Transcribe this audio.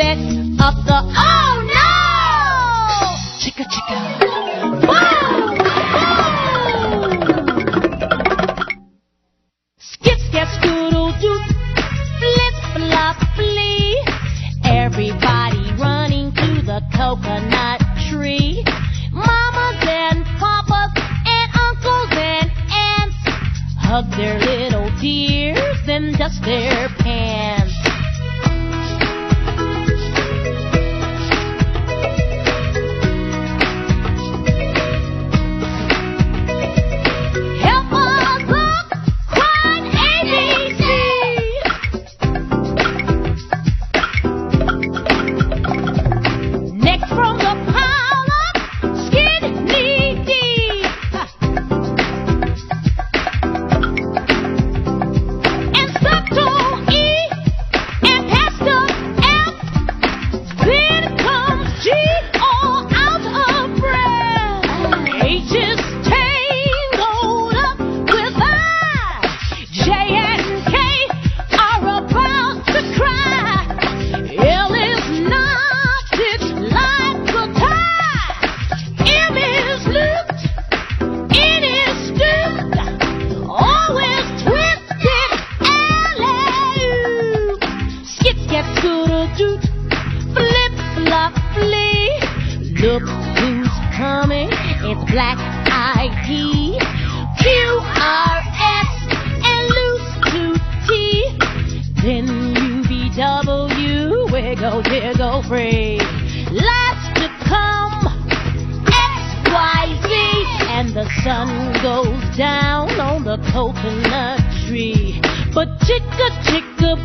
effect of the oh no chicka chicka. Whoa! Whoa! Skip, skip, doodle doo, flip, flop, flee. Everybody running to the coconut tree. Mamas and papas and uncles and aunts hug their little dears and dust their suit. Flip, flop, flee. Look who's coming. It's Black Eyed Q-R-S and loose to T. Then U V W. Where go, there go free. Last to come. X, Y, Z. And the sun goes down on the coconut tree. But chicka, chicka,